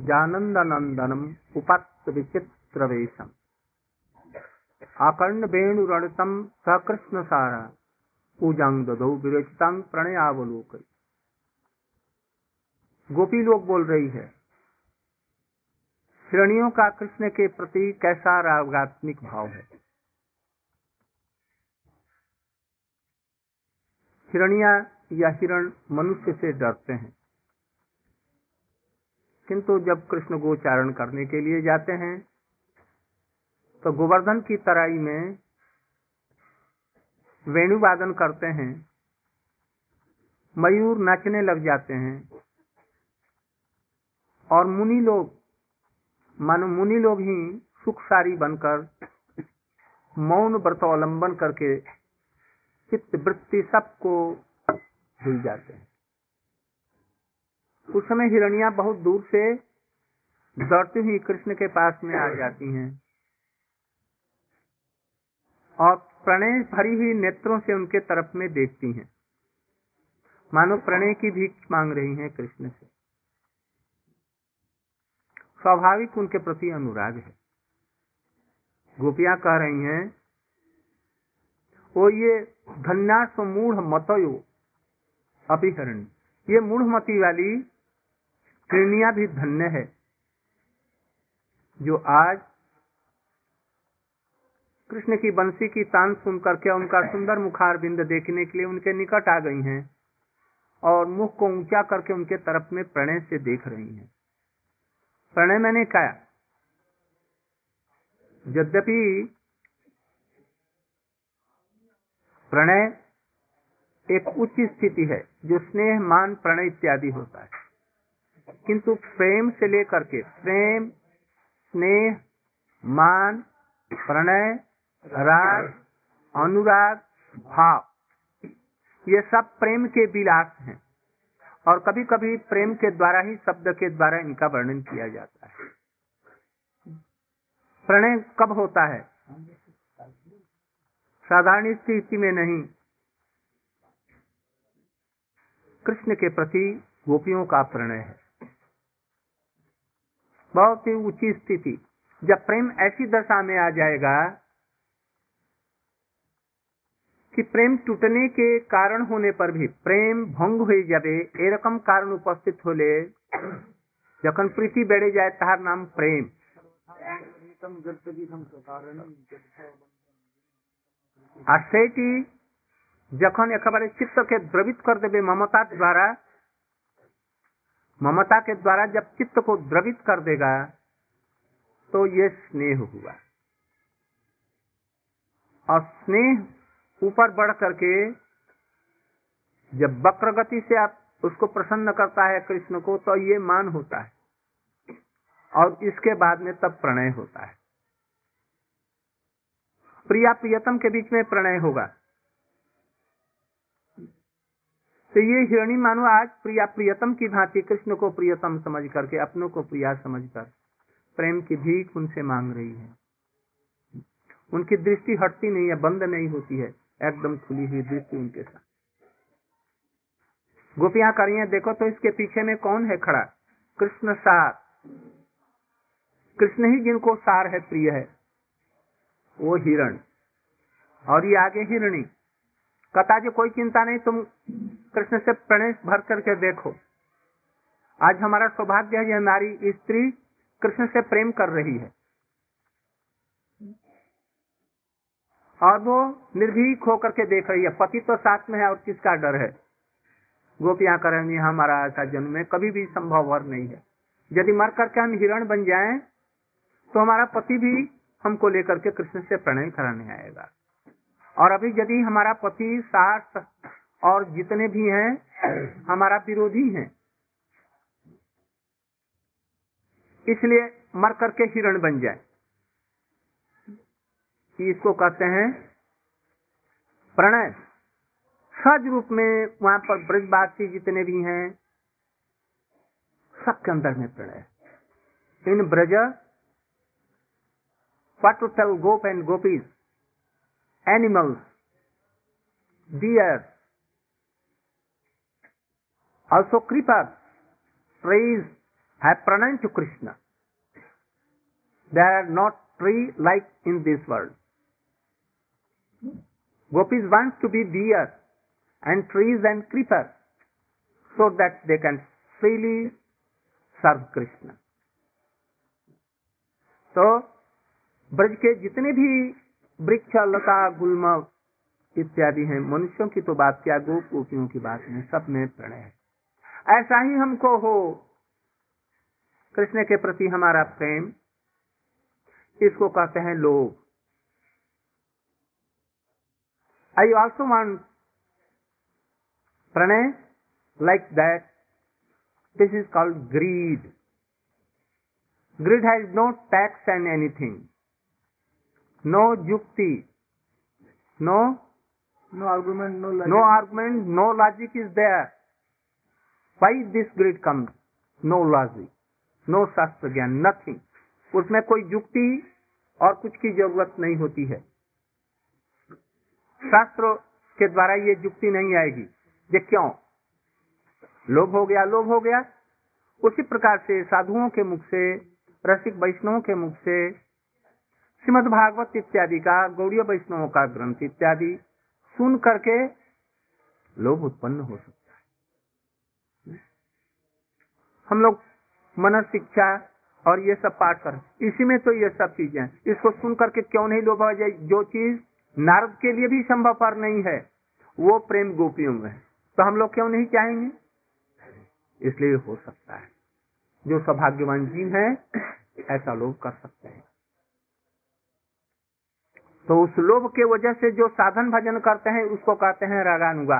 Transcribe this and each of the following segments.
जानंदनंदनम उपत्त विचित्र वेशम आकर्ण वेणुरणतम सकृष्ण सारा पूजांग ददो विरचितांग प्रणयावलोक। गोपी लोग बोल रही है, श्रेणियों का कृष्ण के प्रति कैसा रागात्मिक भाव है? हिरणिया या हिरण मनुष्य से डरते हैं। किंतु जब कृष्ण गोचारण करने के लिए जाते हैं तो गोवर्धन की तराई में वेणुवादन करते हैं, मयूर नाचने लग जाते हैं, और मुनि लोग, मानो मुनि लोग ही सुखसारी बनकर मौन व्रतवलंबन करके चित्त वृत्ति सबको भूल जाते हैं। उस समय हिरणिया बहुत दूर से दौड़ती हुई कृष्ण के पास में आ जाती हैं। और प्रणय भरी हुई नेत्रों से उनके तरफ़ में देखती हैं। मानो प्रणय की भीख मांग रही हैं कृष्ण से। स्वाभाविक उनके प्रति अनुराग है। गोपियाँ कह रही हैं वो ये धन्यास मूढ़ मतयो अभिहरण, ये मूढ़ मती वाली हिरणिया भी धन्य है, जो आज कृष्ण की बंसी की तान सुन करके उनका सुंदर मुखार बिंद देखने के लिए उनके निकट आ गई हैं और मुख को ऊँचा करके उनके तरफ़ में प्रणय से देख रही हैं। प्रणय मैंने कहा यद्यपि प्रणय एक उच्च स्थिति है, जो स्नेह, मान, प्रणय इत्यादि होता है। किंतु प्रेम से लेकर के, प्रेम, स्नेह, मान, प्रणय, राग, अनुराग, भाव, ये सब प्रेम के विलास हैं। और कभी कभी प्रेम के द्वारा ही शब्द के द्वारा इनका वर्णन किया जाता है। प्रणय कब होता है? साधारण स्थिति में नहीं। कृष्ण के प्रति गोपियों का प्रणय है। बहुत ही ऊंची स्थिति जब प्रेम ऐसी दशा में आ जाएगा कि प्रेम टूटने के कारण होने पर भी प्रेम भंग हो जाए ए रकम कारण उपस्थित होले जखन प्रीति बेड़े जाए तार नाम प्रेम আর সেইটি যখন একেবারে চিত্তকে द्रवित कर देवे ममता द्वारा ममता के द्वारा जब चित्त को द्रवित कर देगा तो ये स्नेह हुआ। और स्नेह ऊपर बढ़ करके जब वक्र गति से आप उसको प्रसन्न करता है कृष्ण को तो ये मान होता है। और इसके बाद में तब प्रणय होता है। प्रिया प्रियतम के बीच में प्रणय होगा। तो ये हिरणी मानो आज प्रिया, प्रियतम की भांति कृष्ण को प्रियतम समझ करके अपनों को प्रिया समझकर प्रेम की भीख उनसे मांग रही है। उनकी दृष्टि हटती नहीं है, बंद नहीं होती है, एकदम खुली हुई दृष्टि उनके साथ। गोपियाँ करिए देखो तो इसके पीछे में कौन है खड़ा? कृष्ण सार। कृष्ण ही जिनको सार है, प्रिय है, वो हिरण। और ये आगे हिरणी। कथा जो कोई चिंता नहीं, तुम कृष्ण से प्रणय भर करके देखो। आज हमारा सौभाग्य है, यह नारी स्त्री कृष्ण से प्रेम कर रही है। और वो निर्भीक होकर के देख रही है। पति तो साथ में है और किसका डर है? गोपियाँ करेंगी हमारा ऐसा जन्म में कभी भी संभव वर नहीं है। यदि मर करके हम हिरण बन जाएँ तो हमारा पति भी हमको लेकर के कृष्ण से प्रणय कराने आएगा। और अभी यदि हमारा पति सास और जितने भी हैं हमारा विरोधी हैं इसलिए मर करके हिरण बन जाए। इसको कहते हैं प्रणय। सज रूप में वहाँ पर ब्रजवासी जितने भी हैं सबके अंदर में Pranay. In Braj tell gope and gopis, animals, deer, also creepers, trees, have pranayam to Krishna. They are not tree like in this world. Gopis want to be deer and trees and creepers so that they can freely serve Krishna. तो ब्रज के जितने भी वृक्ष लता गुलम इत्यादि हैं। मनुष्यों की तो बात क्या गोप गोपियों की बात नहीं, सब में प्रणय है। ऐसा ही हमको हो। कृष्ण के प्रति हमारा प्रेम, इसको कहते हैं लोग I also want Pranay like that this is called greed greed has no tax and anything no युक्ति no No argument, no logic. no argument, no logic is there. Why this greed comes? No logic, no शास्त्र ज्ञान, nothing. उसमें कोई युक्ति और कुछ की ज़रूरत नहीं होती है शास्त्र के द्वारा ये युक्ति नहीं आएगी ये क्यों लोभ हो गया लोभ हो गया उसी प्रकार से साधुओं के मुख से रसिक वैष्णवों के मुख से श्रीमद भागवत इत्यादि का, गौड़ीय वैष्णव का ग्रंथ इत्यादि सुन करके लोभ उत्पन्न हो सकता है। हम लोग मन शिक्षा और ये सब पाठ कर, इसी में तो ये सब चीज़ें इसको सुन करके क्यों नहीं लोभ आ जाए? जो चीज़ नारद के लिए भी संभव पर नहीं है, वो प्रेम गोपियों में है। तो हम लोग क्यों नहीं चाहेंगे? इसलिए हो सकता है। जो सौभाग्यवान जीव है, ऐसा लोग कर सकते हैं। तो उस लोभ के वजह से जो साधन भजन करते हैं, उसको कहते हैं रागानुगा।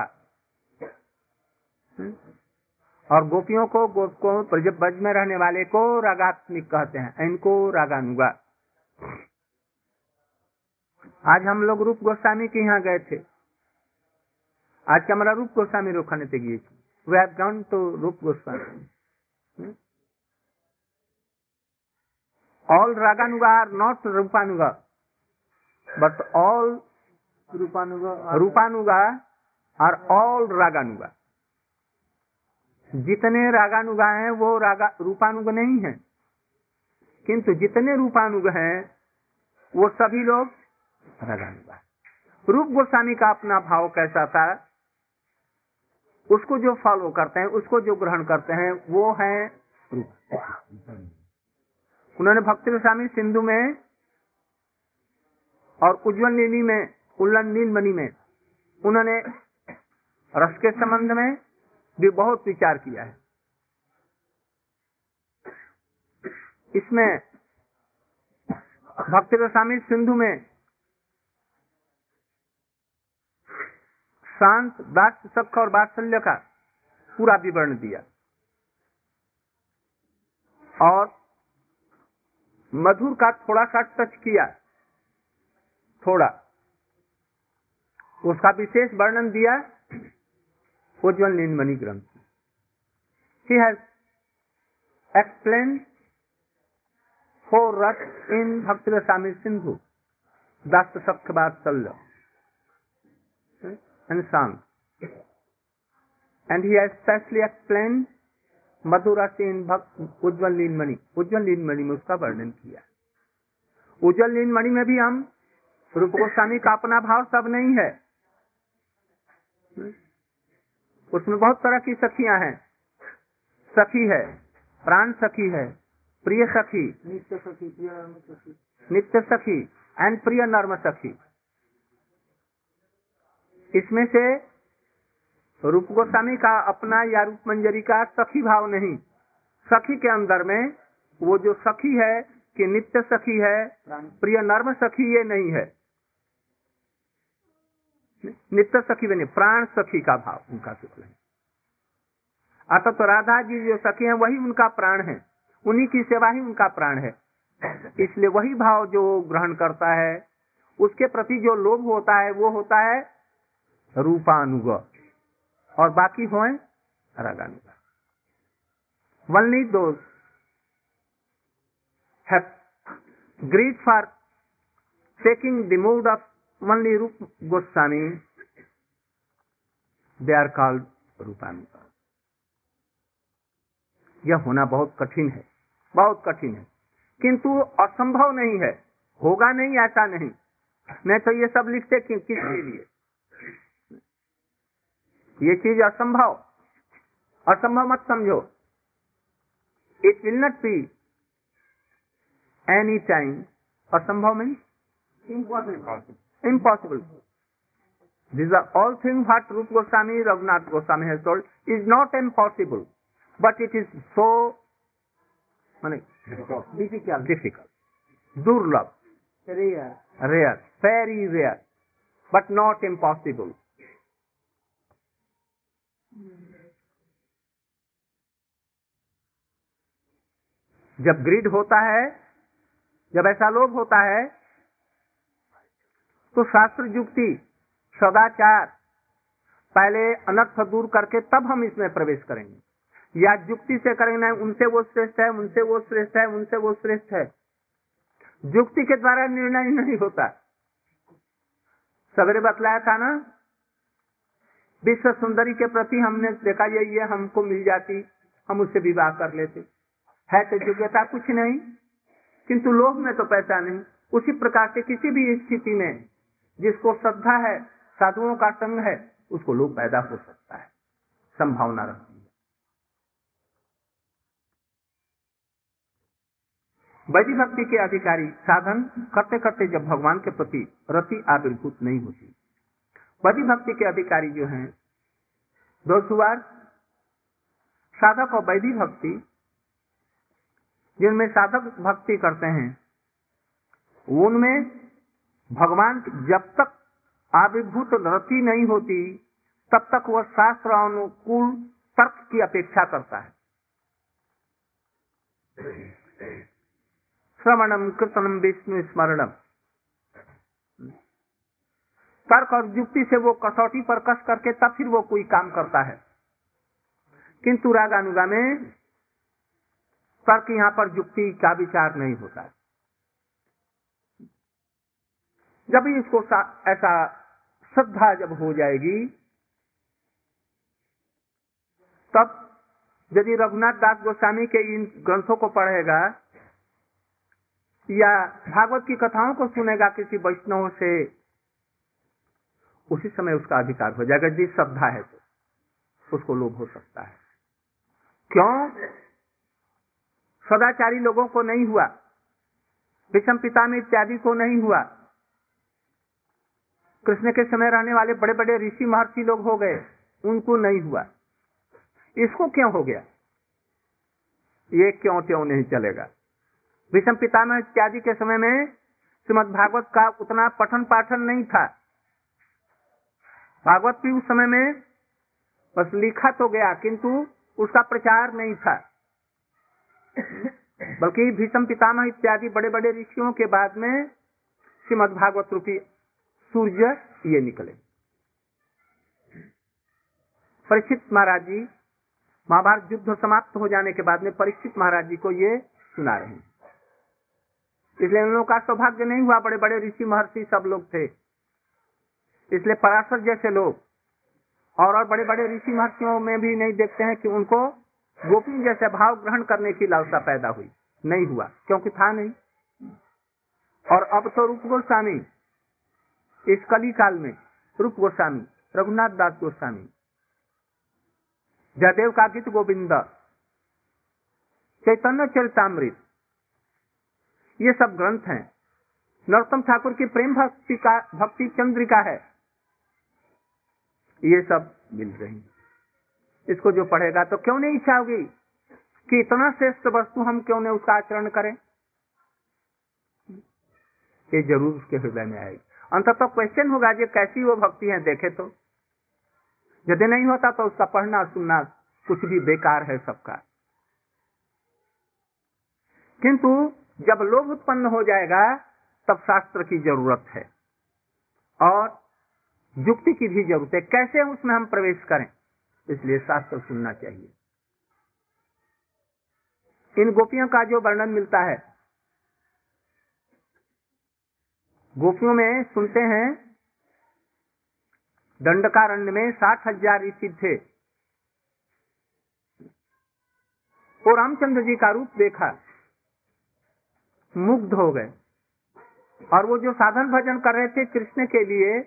और गोपियों को गोप को में रहने वाले को रागात्मिक कहते हैं, इनको रागानुगा। आज हम लोग रूप गोस्वामी के यहाँ गए थे। आज के हमारा रूप गोस्वामी रोकने ते गए थे we have to Rupa Goswami. All रागानुगा are not रूपानुगा। But all Rupanuga. रूपानुगा आर ऑल रागानुगा। जितने रागानुगा हैं वो रागा रूपानुग नहीं है। किंतु जितने रूपानुग हैं वो सभी लोग रागानुगा। रूप गोस्वामी का अपना भाव कैसा था? उसको जो फॉलो करते हैं उसको जो ग्रहण करते हैं वो है रूप। उन्होंने भक्ति गोस्वामी सिंधु में और उज्जवल नीली में उल्लन नीलमणि में, उन्होंने रस के संबंध में भी बहुत विचार किया है। इसमें भक्ति गोस्वामी सिंधु में शांत दास सख और वात्सल्य का पूरा विवरण दिया। और मधुर का थोड़ा सा टच किया। थोड़ा। उसका विशेष वर्णन दिया उज्जवल नीलमणि ग्रंथ। ही हैज़ एक्सप्लेन फोर रथ इन भक्ति स्वामी सिंधु दस सख्य वात्सल्य and sung. And he has specially explained मधुरस इन भक्त उज्जवल नीलमणि उज्जवल नीलमणि में उसका वर्णन किया। उज्जवल नीलमणि में भी हम रूप गोस्वामी का अपना भाव सब नहीं है। उसमें बहुत तरह की सखियाँ हैं। सखी है प्राण सखी है प्रिय सखी। नित्य सखी प्रिय सखी। नित्य सखी एंड प्रिय नर्म सखी। इसमें से रूप गोस्वामी का अपना या रूप मंजरी का सखी भाव नहीं। सखी के अंदर में वो जो सखी है कि नित्य सखी है प्रिय नर्म सखी ये नहीं है। नित्य सखी बने, प्राण सखी का भाव, उनका शुक्ल है अतः तो राधा जी जो सखी हैं, वही उनका प्राण है। उन्हीं की सेवा ही उनका प्राण है। इसलिए वही भाव जो ग्रहण करता है, उसके प्रति जो लोभ होता है, वो होता है रूपानुग। और बाकी हो raganuga. Only have greed for taking the mood of only Rup Goswami, they are called Rupanuga. यह होना बहुत कठिन है बहुत कठिन है। किंतु असंभव नहीं है होगा नहीं ऐसा नहीं। नहीं तो ये सब लिखते कि, किसके लिए? ये चीज़ असंभव। असंभव मत समझो। It will not be any time असंभव mean impossible These are all things what Rup Goswami, Raghunath Goswami has told is not impossible, but it is so difficult, difficult, durlabh, rare. rare, very rare, but not impossible. जब greed होता है जब ऐसा लोभ होता है तो शास्त्र युक्ति, सदाचार, पहले अनर्थ दूर करके तब हम इसमें प्रवेश करेंगे। या युक्ति से करेंगे, नहीं, उनसे वो श्रेष्ठ है, उनसे वो श्रेष्ठ है, उनसे वो श्रेष्ठ है। युक्ति के द्वारा निर्णय नहीं होता। सवेरे बतलाया था ना? विश्व सुंदरी के प्रति हमने देखा, ये ये हमको मिल जाती, हम उससे विवाह कर लेते। है तो योग्यता कुछ नहीं, किंतु लोभ में तो पैसा नहीं। उसी प्रकार से किसी भी स्थिति में जिसको श्रद्धा है, साधुओं का संग है, उसको लोग पैदा हो सकता है। संभावना रहती है। वैदिक भक्ति के अधिकारी साधन करते करते जब भगवान के प्रति रति आविर्भूत नहीं होती। वैदिक भक्ति के अधिकारी जो हैं दो सुवार साधक और वैदिक भक्ति जिनमें साधक भक्ति करते हैं, उनमें भगवान जब तक आविर्भूत रति नहीं होती, तब तक वह शास्त्र अनुकूल तर्क की अपेक्षा करता है। श्रवणम कीर्तनम विष्णु स्मरणम। तर्क और युक्ति से वो कसौटी पर कस करके तब फिर वो कोई काम करता है। किंतु रागानुगा में तर्क यहाँ पर युक्ति का विचार नहीं होता है। जब इसको ऐसा श्रद्धा जब हो जाएगी, तब यदि रघुनाथ दास गोस्वामी के इन ग्रंथों को पढ़ेगा, या भागवत की कथाओं को सुनेगा किसी वैष्णव से, उसी समय उसका अधिकार हो जाएगा। यदि श्रद्धा है तो उसको लोभ हो सकता है। क्यों? सदाचारी लोगों को नहीं हुआ। विषम पिता में इत्यादि को नहीं हुआ। कृष्ण के समय रहने वाले बड़े बड़े ऋषि महर्षि लोग हो गए। उनको नहीं हुआ। इसको क्यों हो गया? ये क्यों क्यों नहीं चलेगा? विषम पितामह इत्यादि के समय में श्रीमद भागवत का उतना पठन पाठन नहीं था। भागवत भी उस समय में बस लिखा तो गया, किंतु उसका प्रचार नहीं था। बल्कि भीषम पितामह इत्यादि बड़े बड़े ऋषियों के बाद में श्रीमद भागवत रूपी सूर्य ये निकले। परीक्षित महाराज जी, महाभारत युद्ध समाप्त हो जाने के बाद में परीक्षित महाराज जी को ये सुना रहे हैं। इसलिए उन लोगों का सौभाग्य नहीं हुआ बड़े बड़े ऋषि महर्षि सब लोग थे। इसलिए पराशर जैसे लोग और और बड़े बड़े ऋषि महर्षियों में भी नहीं देखते हैं कि उनको गोपी जैसे भाव ग्रहण करने की लालसा पैदा हुई। नहीं हुआ, क्योंकि था नहीं। और अब तो रूप गोस्वामी इस कली काल में, रूप गोस्वामी, रघुनाथ दास गोस्वामी, जयदेव का गीत गोविंद, चैतन्य चरितमृत ये सब ग्रंथ हैं। नरोत्तम ठाकुर की प्रेम भक्ति का, भक्ति चंद्रिका है। ये सब मिल रही इसको जो पढ़ेगा तो क्यों नहीं इच्छा होगी कि इतना श्रेष्ठ वस्तु हम क्यों नहीं उसका आचरण करें? ये ज़रूर उसके हृदय में आएगी। अंत तो क्वेश्चन होगा ये कैसी वो भक्ति है, देखे तो। यदि नहीं होता तो उसका पढ़ना, सुनना कुछ भी बेकार है सबका। किंतु जब लोभ उत्पन्न हो जाएगा, तब शास्त्र की ज़रूरत है। और युक्ति की भी ज़रूरत है। कैसे उसमें हम प्रवेश करें? इसलिए शास्त्र सुनना चाहिए। इन गोपियों का जो वर्णन मिलता है गोपियों में सुनते हैं, दंडकारण्य में साठ हज़ार ऋषि थे। वो रामचंद्र जी का रूप देखा, मुग्ध हो गए। और वो जो साधन भजन कर रहे थे कृष्ण के लिए,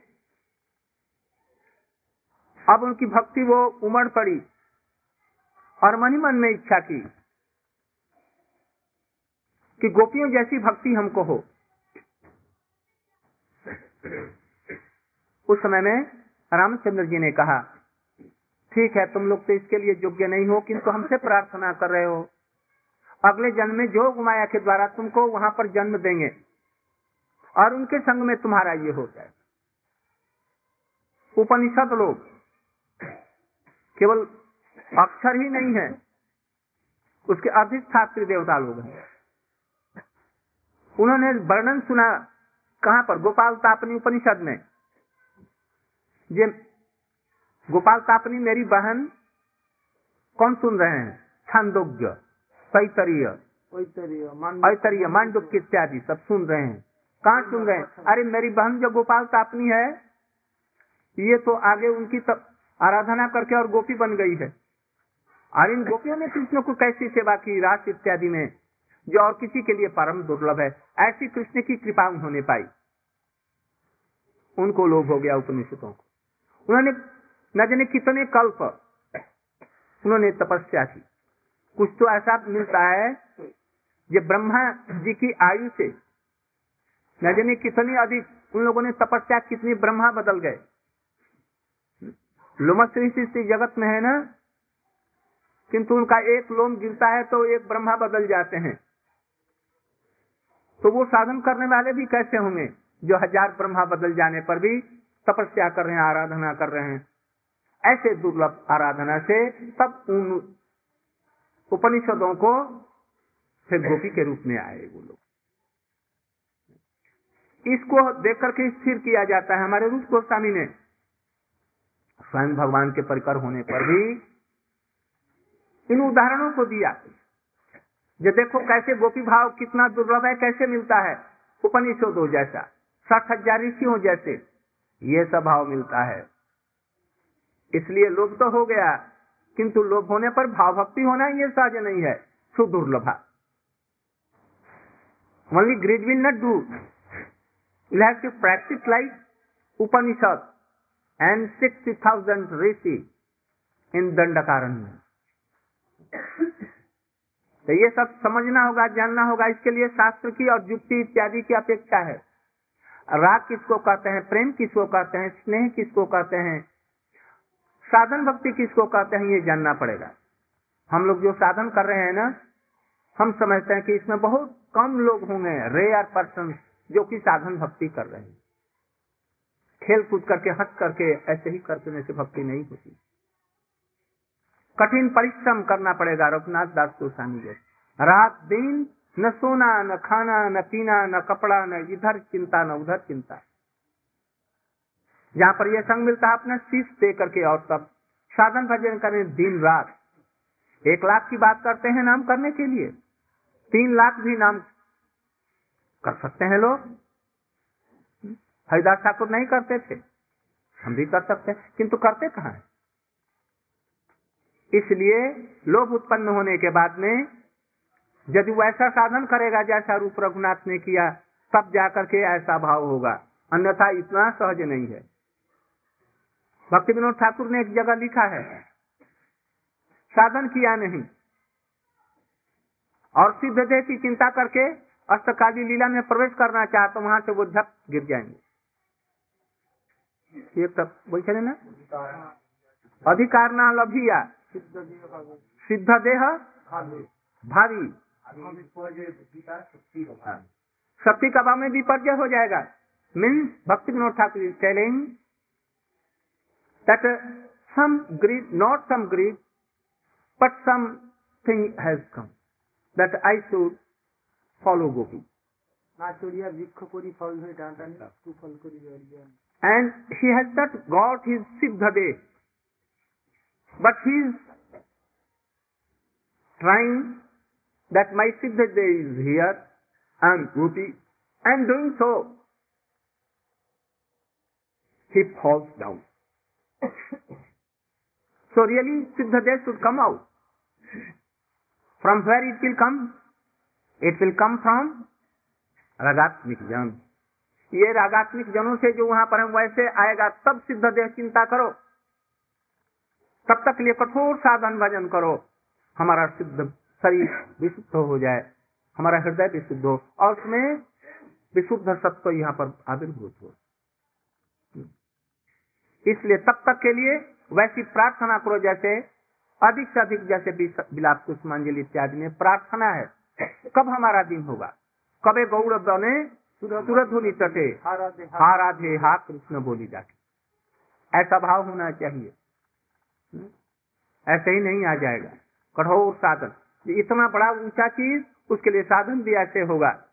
अब उनकी भक्ति वो उमड़ पड़ी और मन ही मन में इच्छा की कि गोपियों जैसी भक्ति हमको हो। उस समय में रामचंद्र जी ने कहा, ठीक है, तुम लोग तो इसके लिए योग्य नहीं हो, किंतु हमसे प्रार्थना कर रहे हो। अगले जन्म में जो माया के द्वारा तुमको वहाँ पर जन्म देंगे और उनके संग में तुम्हारा ये हो जाए। उपनिषद लोग केवल अक्षर ही नहीं है, उसके अधिष्ठात्री देवता लोग हैं। उन्होंने वर्णन सुना कहाँ पर? गोपाल तापनी उपनिषद में। ये गोपाल तापनी मेरी बहन कौन सुन रहे हैं? छांदोग्य तैतरीय ऐतरीय मांडुक इत्यादि सब सुन रहे हैं। कहाँ सुन रहे हैं? अरे मेरी बहन जो गोपाल तापनी है ये तो आगे उनकी तब आराधना करके और गोपी बन गई है। और इन गोपियों ने कृष्ण को कैसी सेवा की? रास इत्यादि में। जो और किसी के लिए परम दुर्लभ है। ऐसी कृष्ण की कृपा उन्होंने पाई। उनको लोभ हो गया उपनिषदों को। उन्होंने न जाने कितने कल्प उन्होंने तपस्या की। कुछ तो ऐसा मिलता है ये ब्रह्मा जी की आयु से न जाने कितनी अधिक उन लोगों ने तपस्या कितनी ब्रह्मा बदल गए। लोमश्री सृष्टि जगत में है ना? किंतु उनका एक लोम गिरता है तो एक ब्रह्मा बदल जाते हैं। तो वो साधन करने वाले भी कैसे होंगे? जो हज़ार ब्रह्मा बदल जाने पर भी तपस्या कर रहे हैं, आराधना कर रहे हैं। ऐसे दुर्लभ आराधना से तब उन उपनिषदों को फिर गोपी के रूप में आए वो लोग। इसको देख करके स्थिर किया जाता है हमारे रूप गोस्वामी ने। स्वयं भगवान के परिकर होने पर भी इन उदाहरणों को दिया। जो देखो कैसे गोपी भाव कितना दुर्लभ है, कैसे मिलता है। उपनिषद हो जैसा, साठ हज़ार ऋषियों जैसे, ये सब भाव मिलता है। इसलिए लोभ तो हो गया, किंतु लोभ होने पर भाव भक्ति होना ये सहज नहीं है, सुदुर्लभा। Only greed will not do you have to practice like Upanishad and sixty thousand rishi in Dandakaranya तो ये सब समझना होगा, जानना होगा, इसके लिए शास्त्र की और युक्ति इत्यादि की अपेक्षा है। राग किसको कहते हैं? प्रेम किसको कहते हैं? स्नेह किसको कहते हैं? साधन भक्ति किसको कहते हैं? ये जानना पड़ेगा। हम लोग जो साधन कर रहे हैं ना, हम समझते हैं कि इसमें बहुत कम लोग होंगे रेयर पर्सन जो कि साधन भक्ति कर रहे हैं। खेल कूद करके, हंस करके, ऐसे ही करने से भक्ति नहीं होती। कठिन परिश्रम करना पड़ेगा रघुनाथ दास गोस्वामी जैसे रात दिन न सोना, न खाना, न पीना, न कपड़ा, न इधर चिंता, न उधर चिंता। जहाँ पर यह संग मिलता है अपना शीश दे करके और सब। साधन भजन करें दिन रात। एक लाख की बात करते हैं नाम करने के लिए। तीन लाख भी नाम कर सकते हैं लोग। हरिदास ठाकुर नहीं करते थे। हम भी कर सकते हैं। किंतु करते कहा है? इसलिए लोभ उत्पन्न होने के बाद में यदि वैसा साधन करेगा जैसा रूप रघुनाथ ने किया तब जाकर के ऐसा भाव होगा। अन्यथा इतना सहज नहीं है। भक्ति विनोद ठाकुर ने एक जगह लिखा है साधन किया नहीं। और सिद्ध देह की चिंता करके अष्टकाली लीला में प्रवेश करना चाह तो वहाँ से वो झप गिर जाएँगे। ये सब बोल ना। अधिकार ना लभिया। सिद्ध देह भावी। शक्ति का भाव में विपर्य हो जाएगा। Means Bhakti Vinod Thakur is telling that some greed not some greed but something has come that I should follow gopi and he has not got his siddha day but he is trying that my siddha day is here and gopi and doing so he falls down so really siddha day should come out from where it will come it will come from रागात्मिक जन ये रागात्मिक जनों से जो वहाँ पर वैसे आएगा तब सिद्ध देह चिंता करो तब तक लिए कठोर साधन भजन करो। हमारा सिद्ध शरीर विशुद्ध हो जाए। हमारा हृदय विशुद्ध हो। और उसमें विशुद्ध सत्व यहाँ पर आविर्भूत हो। इसलिए तब तक के लिए वैसी प्रार्थना करो जैसे अधिक से अधिक जैसे विलाप कुष्मांजलि इत्यादि में प्रार्थना है। कब हमारा दिन होगा? कबे गौड़ बने तुरंत धुनी तटे हा राधे हा कृष्ण बोली जाके। ऐसा भाव होना चाहिए। ऐसे ही नहीं आ जाएगा। कठोर साधन। इतना बड़ा ऊँचा चीज़, उसके लिए साधन भी ऐसे होगा।